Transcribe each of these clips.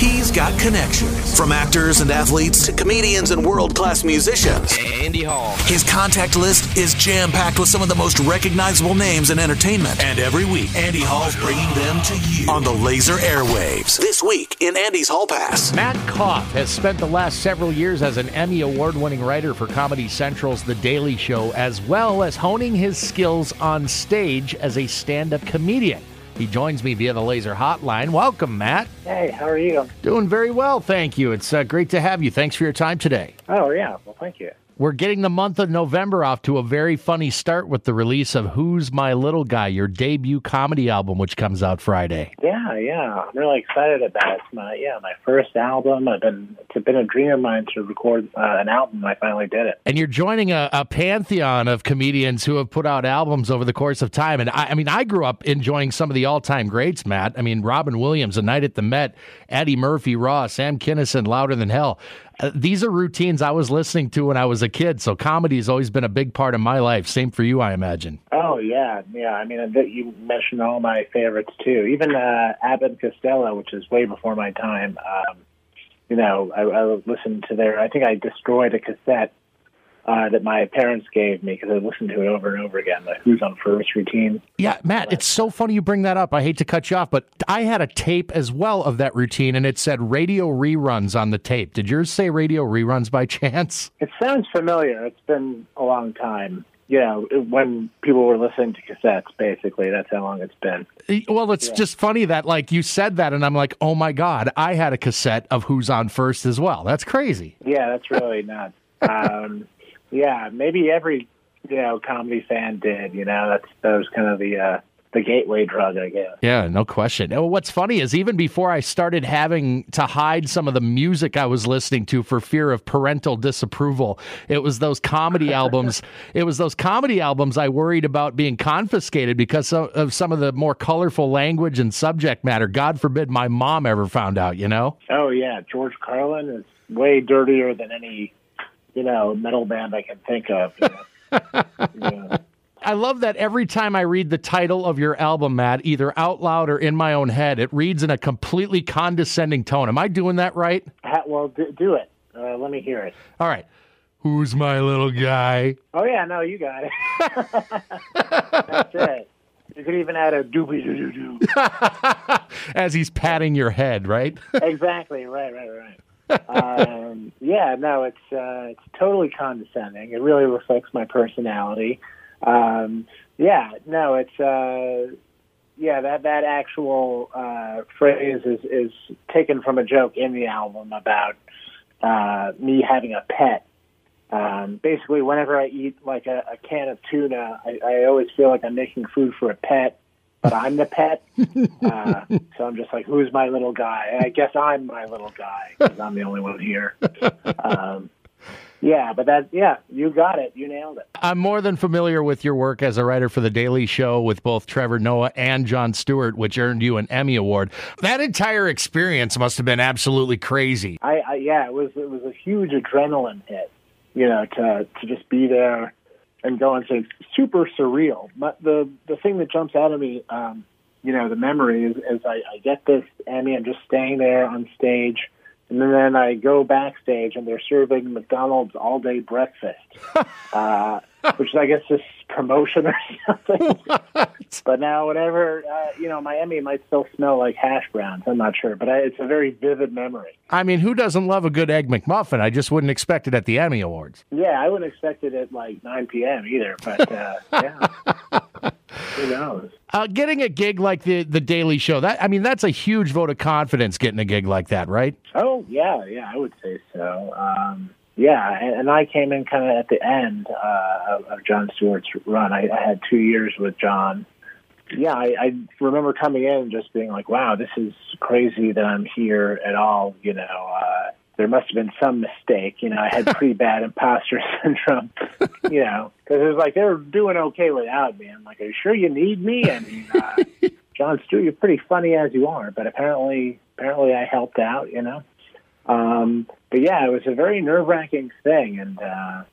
He's got connections from actors and athletes to comedians and world class musicians. Andy Hall. His contact list is jam packed with some of the most recognizable names in entertainment. And every week, Andy Hall's bringing them to you on the laser airwaves. This week in Andy's Hall Pass. Matt Koff has spent the last several years as an Emmy Award winning writer for Comedy Central's The Daily Show, as well as honing his skills on stage as a stand up comedian. He joins me via the laser hotline. Welcome, Matt. Hey, how are you? Doing very well, thank you. It's uh, great to have you. Thanks for your time today. Oh, yeah. Well, thank you. We're getting the month of November off to a very funny start with the release of Who's My Little Guy, your debut comedy album, which comes out Friday. Yeah, yeah. I'm really excited about it. It's my yeah, my first album. I've been it's been a dream of mine to record uh, an album. I finally did it. And you're joining a, a, pantheon of comedians who have put out albums over the course of time. And I, I mean, I grew up enjoying some of the all-time greats, Matt. I mean, Robin Williams, A Night at the Met, Eddie Murphy, Raw, Sam Kinison, Louder Than Hell. Uh, these are routines I was listening to when I was a kid. So comedy has always been a big part of my life. Same for you, I imagine. Oh yeah, yeah. I mean, you mentioned all my favorites too. Even uh, Abbott Costello, which is way before my time. Um, you know, I, I listened to their. I think I destroyed a cassette uh, that my parents gave me because I listened to it over and over again. The Who's on First routine. Yeah, Matt, it's so funny you bring that up. I hate to cut you off, but I had a tape as well of that routine, and it said radio reruns on the tape. Did yours say radio reruns by chance? It sounds familiar. It's been a long time yeah, when people were listening to cassettes, basically, that's how long it's been. Well, it's yeah. just funny that, like, you said that, and I'm like, oh my God, I had a cassette of Who's on First as well. That's crazy. Yeah, that's really nuts. Um, yeah, maybe every you know comedy fan did. You know, that's that was kind of the uh, the gateway drug, I guess. Yeah, no question. What's funny is even before I started having to hide some of the music I was listening to for fear of parental disapproval, it was those comedy albums. It was those comedy albums I worried about being confiscated because of some of the more colorful language and subject matter. God forbid my mom ever found out. You know? Oh yeah, George Carlin is way dirtier than any you know, metal band I can think of. You know? yeah. I love that every time I read the title of your album, Matt, either out loud or in my own head, it reads in a completely condescending tone. Am I doing that right? Well, do, do it. Uh, let me hear it. All right. Who's my little guy? Oh, yeah, no, you got it. That's it. You could even add a doobie doo doo doo. As he's patting your head, right? exactly, right, right, right um, yeah, no, it's uh, it's totally condescending. It really reflects my personality. Um, yeah, no, it's uh, yeah that that actual uh, phrase is is taken from a joke in the album about uh, me having a pet. Um, basically, whenever I eat like a, a can of tuna, I, I always feel like I'm making food for a pet but I'm the pet. Uh, so I'm just like, who's my little guy? I guess I'm my little guy because I'm the only one here. Um, yeah, but that, yeah, you got it. You nailed it. I'm more than familiar with your work as a writer for The Daily Show with both Trevor Noah and Jon Stewart, which earned you an Emmy Award. That entire experience must have been absolutely crazy. I, I yeah, it was it was a huge adrenaline hit, you know, to to just be there and go and say super surreal. But the the thing that jumps out at me, um, you know, the memory is, is I, I get this Emmy. I'm just staying there on stage, and then I go backstage and they're serving McDonald's all day breakfast, uh, which is I guess just promotion or something. but now, whatever, uh, you know, my Emmy might still smell like hash browns. I'm not sure, but I, it's a very vivid memory. I mean, who doesn't love a good Egg McMuffin? I just wouldn't expect it at the Emmy Awards. Yeah, I wouldn't expect it at like 9 p.m. either, but uh, yeah. Who knows? Uh, getting a gig like the the Daily Show, that I mean, that's a huge vote of confidence. Getting a gig like that, right? Oh yeah, yeah, I would say so. Um, yeah, and, and I came in kind of at the end uh, of, of Jon Stewart's run. I, I had two years with John. Yeah, I, I remember coming in and just being like, "Wow, this is crazy that I'm here at all." You know, uh, there must have been some mistake. You know, I had pretty bad imposter syndrome. You know, because it was like they're doing okay without me. I'm like, "Are you sure you need me?" I mean, uh, Jon Stewart, you're pretty funny as you are, but apparently, apparently, I helped out. You know. Um, but yeah, it was a very nerve wracking thing, and uh,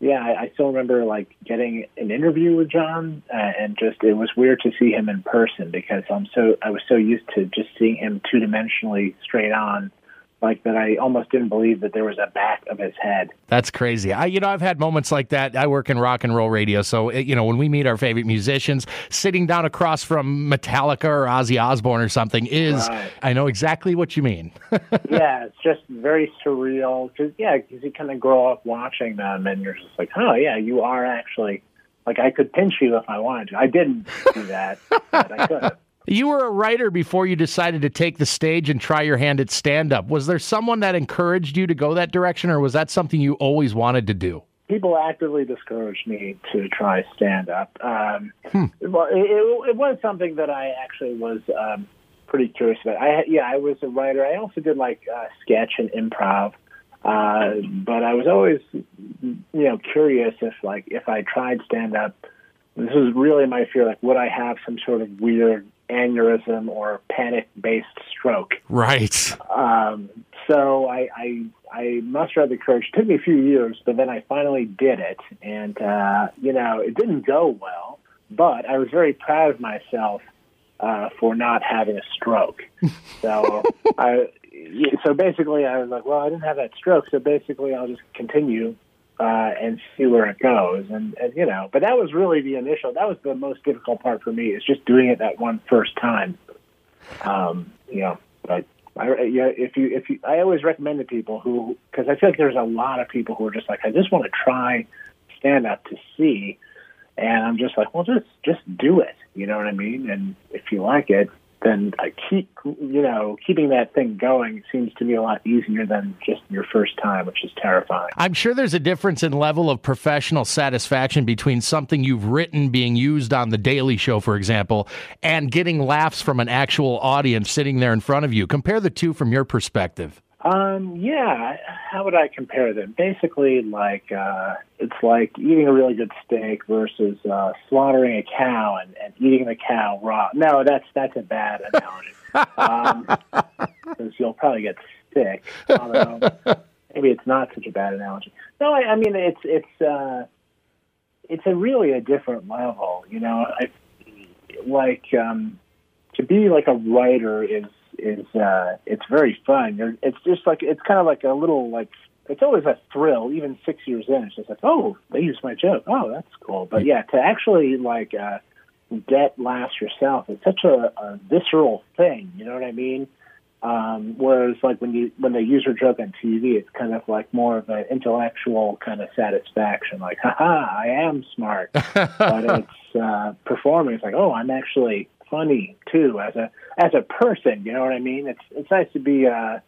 yeah, I, I still remember like getting an interview with John, uh, and just it was weird to see him in person because I'm so I was so used to just seeing him two dimensionally straight on like that I almost didn't believe that there was a back of his head. That's crazy. I, you know, I've had moments like that. I work in rock and roll radio, so it, you know, when we meet our favorite musicians, sitting down across from Metallica or Ozzy Osbourne or something is, right. I know exactly what you mean. yeah, it's just very surreal. Cause yeah, because you kind of grow up watching them, and you're just like, oh yeah, you are actually like I could pinch you if I wanted to. I didn't do that, but I could. You were a writer before you decided to take the stage and try your hand at stand up. Was there someone that encouraged you to go that direction, or was that something you always wanted to do? People actively discouraged me to try stand up. Um, hmm. Well, it, it, it, was something that I actually was um, pretty curious about. I yeah, I was a writer. I also did like uh, sketch and improv, uh, but I was always you know curious if like if I tried stand up. This was really my fear. Like, would I have some sort of weird aneurysm or panic based stroke. Right. Um, so I, I, I mustered the courage. It took me a few years, but then I finally did it. And, uh, you know, it didn't go well, but I was very proud of myself uh, for not having a stroke. So I, so basically I was like, well, I didn't have that stroke. So basically I'll just continue uh, and see where it goes. And, and you know, but that was really the initial. That was the most difficult part for me is just doing it that one first time. Um, you know, but I, yeah, if you if you, I always recommend to people who because I feel like there's a lot of people who are just like I just want to try stand up to see, and I'm just like, well, just just do it. You know what I mean? And if you like it, then I keep you know keeping that thing going seems to be a lot easier than just your first time, which is terrifying. I'm sure there's a difference in level of professional satisfaction between something you've written being used on the Daily Show, for example, and getting laughs from an actual audience sitting there in front of you. Compare the two from your perspective. Um, yeah, how would I compare them? Basically, like uh, it's like eating a really good steak versus uh, slaughtering a cow and, and eating the cow raw. No, that's that's a bad analogy because um, you'll probably get sick. Although maybe it's not such a bad analogy. No, I, I mean it's it's uh, it's a really a different level. You know, I like um, to be like a writer is is uh, it's very fun. It's just like it's kind of like a little like it's always a thrill. Even six years in, it's just like oh they used my joke. Oh that's cool. But yeah, to actually like uh, get laughs yourself, it's such a, a visceral thing. You know what I mean? Um, whereas like when you when they use your joke on TV, it's kind of like more of an intellectual kind of satisfaction, like haha, I am smart. but it's uh, performing. It's like oh, I'm actually funny too as a as a person. You know what I mean? It's it's nice to be. Uh,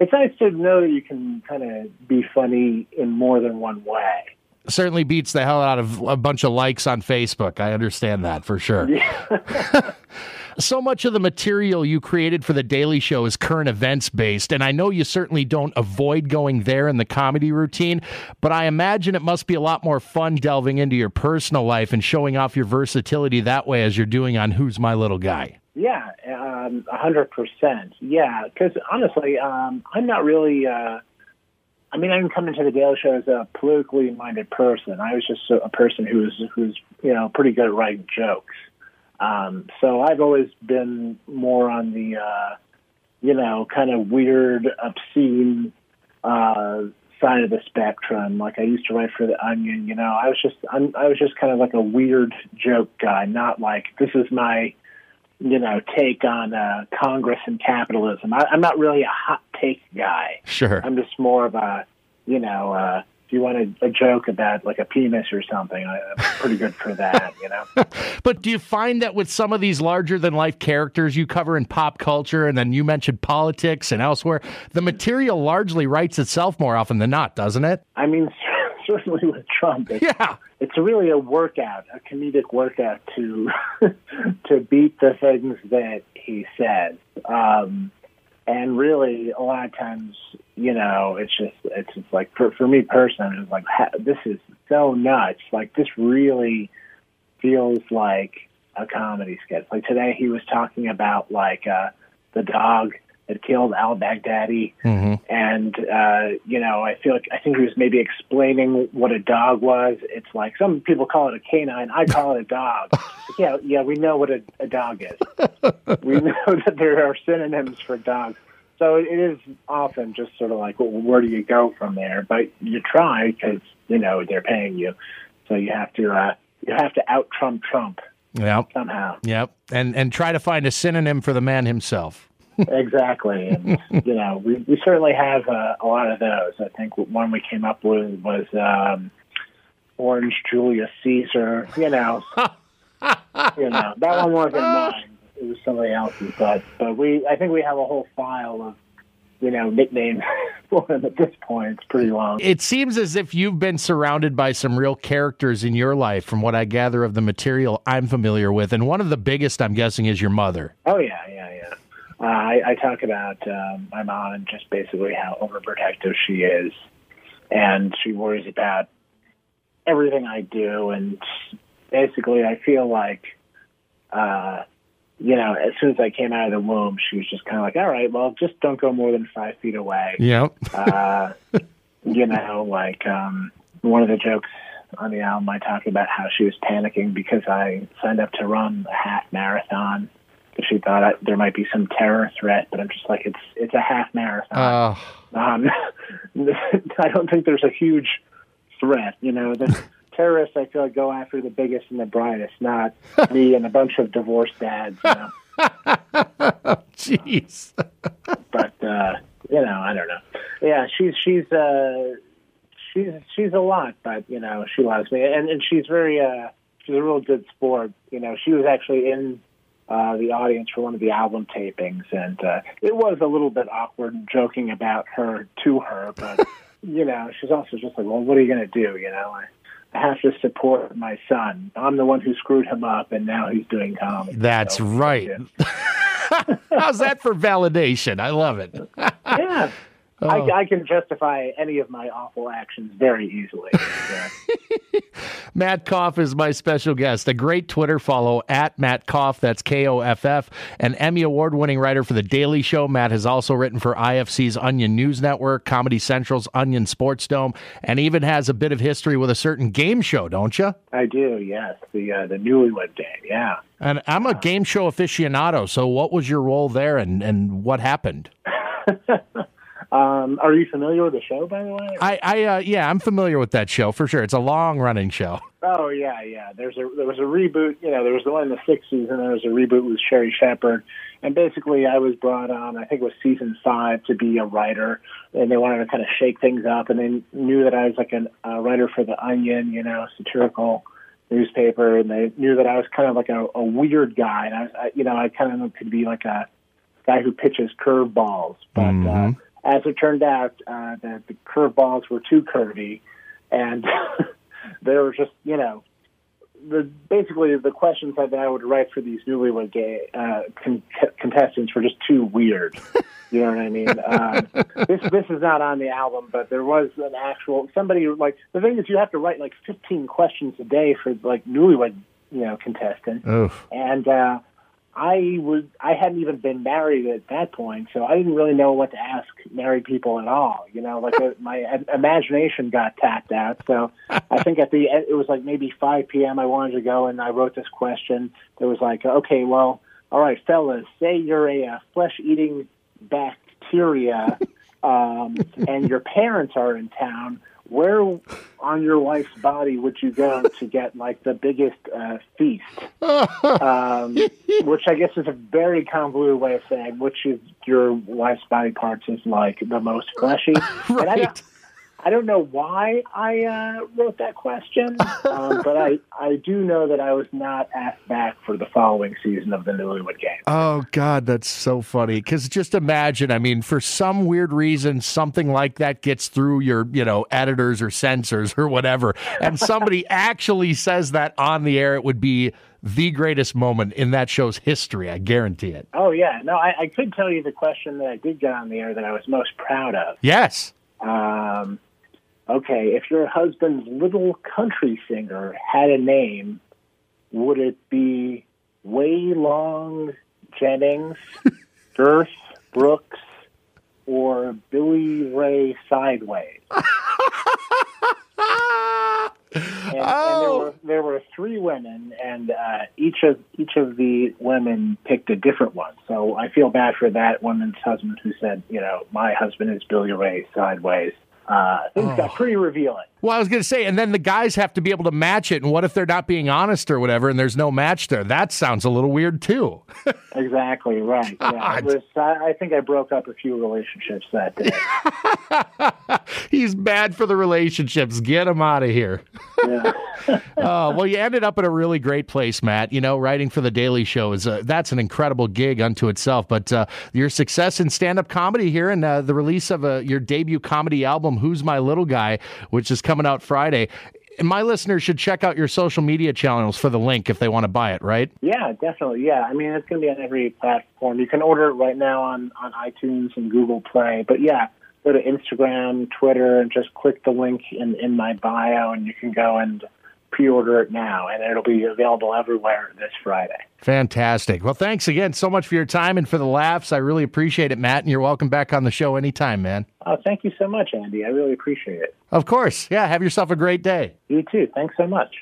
it's nice to know that you can kind of be funny in more than one way. Certainly beats the hell out of a bunch of likes on Facebook. I understand that for sure. Yeah. so much of the material you created for the Daily Show is current events based, and I know you certainly don't avoid going there in the comedy routine, but I imagine it must be a lot more fun delving into your personal life and showing off your versatility that way as you're doing on Who's My Little Guy. Yeah, um, a hundred percent. Yeah, because honestly, um, I'm not really. Uh, I mean, I didn't come into the Daily Show as a politically minded person. I was just a, person who was who's you know pretty good at writing jokes. Um, so I've always been more on the, uh, you know, kind of weird, obscene uh, side of the spectrum. Like I used to write for the Onion. You know, I was just I'm, I was just kind of like a weird joke guy, not like this is my, you know, take on uh, Congress and capitalism. I, I'm not really a hot take guy. Sure, I'm just more of a, you know. Uh, if you want a, a, joke about like a penis or something, I, am pretty good for that, you know. but do you find that with some of these larger than life characters you cover in pop culture, and then you mentioned politics and elsewhere, the material largely writes itself more often than not, doesn't it? I mean, certainly with Trump, it's, yeah, it's really a workout, a comedic workout to to beat the things that he says. Um, and really a lot of times you know it's just it's just like for for me personally it's like this is so nuts. Like this really feels like a comedy sketch. Like today he was talking about like uh the dog had killed Al Baghdadi, Mm-hmm. and uh, you know, I feel like I think he was maybe explaining what a dog was. It's like some people call it a canine. I call it a dog. yeah, yeah, we know what a, a dog is. we know that there are synonyms for dogs. So it is often just sort of like, well, where do you go from there? But you try because you know they're paying you, so you have to uh, you have to out Trump Trump Yep. somehow. Yep. And and try to find a synonym for the man himself. Exactly. And, you know, we, we certainly have uh, a lot of those. I think one we came up with was um, Orange Julius Caesar. You know, you know that one wasn't mine. It was somebody else's. But but we, I think we have a whole file of you know nicknames for him at this point. It's pretty long. It seems as if you've been surrounded by some real characters in your life, from what I gather of the material I'm familiar with. And one of the biggest, I'm guessing, is your mother. Oh yeah. Uh, I, I talk about um, my mom and just basically how overprotective she is, and she worries about everything I do, and basically I feel like, uh, you know, as soon as I came out of the womb, she was just kind of like, all right, well, just don't go more than five feet away. Yep. Uh, you know, like um, one of the jokes on the album, I talk about how she was panicking because I signed up to run a half marathon because she thought I, there might be some terror threat. But I'm just like, it's it's a half marathon. Uh, Um, I don't think there's a huge threat. You know, the terrorists I feel like go after the biggest and the brightest, not me and a bunch of divorced dads. You know? jeez. but uh, you know, I don't know. Yeah, she's she's uh, she's she's a lot, but you know, she loves me, and and she's very uh, she's a real good sport. You know, she was actually in uh, the audience for one of the album tapings, and uh, it was a little bit awkward joking about her to her, but you know, she's also just like, well, what are you going to do? You know, I, have to support my son. I'm the one who screwed him up, and now he's doing comedy. That's So, right. yeah. How's that for validation? I love it. yeah. Oh. I, I can justify any of my awful actions very easily. Yeah. Matt Koff is my special guest. A great Twitter follow at Matt Koff. That's K O F F. An Emmy Award winning writer for The Daily Show. Matt has also written for IFC's Onion News Network, Comedy Central's Onion Sports Dome, and even has a bit of history with a certain game show, don't you? I do, yes. The uh, the Newlywed Game, yeah. And I'm a game show aficionado. So, what was your role there and, and what happened? Um, are you familiar with the show, by the way? I, I uh, yeah, I'm familiar with that show for sure. It's a long running show. Oh yeah, yeah. There's a there was a reboot. You know, there was the one in the '60s, and there was a reboot with Sherri Shepherd. And basically, I was brought on. I think it was season five to be a writer, and they wanted to kind of shake things up. And they knew that I was like an, a writer for the Onion, you know, satirical newspaper, and they knew that I was kind of like a, a weird guy. And I was, I, you know, I kind of could be like a guy who pitches curveballs, but. Uh, as it turned out, uh, the, the curveballs were too curvy, and they were just, you know, the basically the questions that I would write for these newlywed gay uh, con- contestants were just too weird. You know what I mean? Um, this this is not on the album, but there was an actual somebody like the thing is you have to write like 15 questions a day for like newlywed you know contestants, Oof. and uh, I was I hadn't even been married at that point, so I didn't really know what to ask married people at all. You know, like uh, my imagination got tapped out. So I think at the end it was like maybe 5 p.m. I wanted to go, and I wrote this question. That was like, okay, well, all right, fellas, say you're a, uh flesh-eating bacteria, um, and your parents are in town. Where on your wife's body would you go to get like the biggest uh, feast? um, which I guess is a very convoluted way of saying which is your wife's body parts is like the most fleshy. And I Right. don't, I don't know why I uh, wrote that question, um, but I, I do know that I was not asked back for the following season of the Newlywed Game. Oh God, that's so funny. Because just imagine, I mean, for some weird reason, something like that gets through your, you know, editors or censors or whatever, and somebody actually says that on the air. It would be the greatest moment in that show's history. I guarantee it. Oh yeah, no, I, I could tell you the question that I did get on the air that I was most proud of. Yes. Um, okay, if your husband's little country singer had a name, would it be Way Long Jennings, Girth, Brooks or Billy Ray Sideways. And, and there Oh. were there were three women, and uh, each of each of the women picked a different one. So I feel bad for that woman's husband who said, you know, my husband is Billy Ray Sideways. Uh, things got pretty revealing. Well, I was going to say, and then the guys have to be able to match it. And what if they're not being honest or whatever, and there's no match there? That sounds a little weird too. Exactly right. Yeah, was. I, I think I broke up a few relationships that day. He's bad for the relationships. Get him out of here. Yeah. Oh, well, you ended up at a really great place, Matt. You know, writing for the Daily Show is a, that's an incredible gig unto itself. But uh, your success in stand-up comedy here, and uh, the release of uh, your debut comedy album, "Who's My Little Guy," which is coming out Friday. And my listeners should check out your social media channels for the link if they want to buy it. Right? Yeah, definitely. Yeah, I mean it's going to be on every platform. You can order it right now on on iTunes and Google Play. But yeah, go to Instagram, Twitter, and just click the link in in my bio, and you can go and pre-order it now, and it'll be available everywhere this Friday. Fantastic. Well, thanks again so much for your time and for the laughs. I really appreciate it, Matt. And you're welcome back on the show anytime, man. Oh, thank you so much, Andy. I really appreciate it. Of course. Yeah. Have yourself a great day. You too. Thanks so much.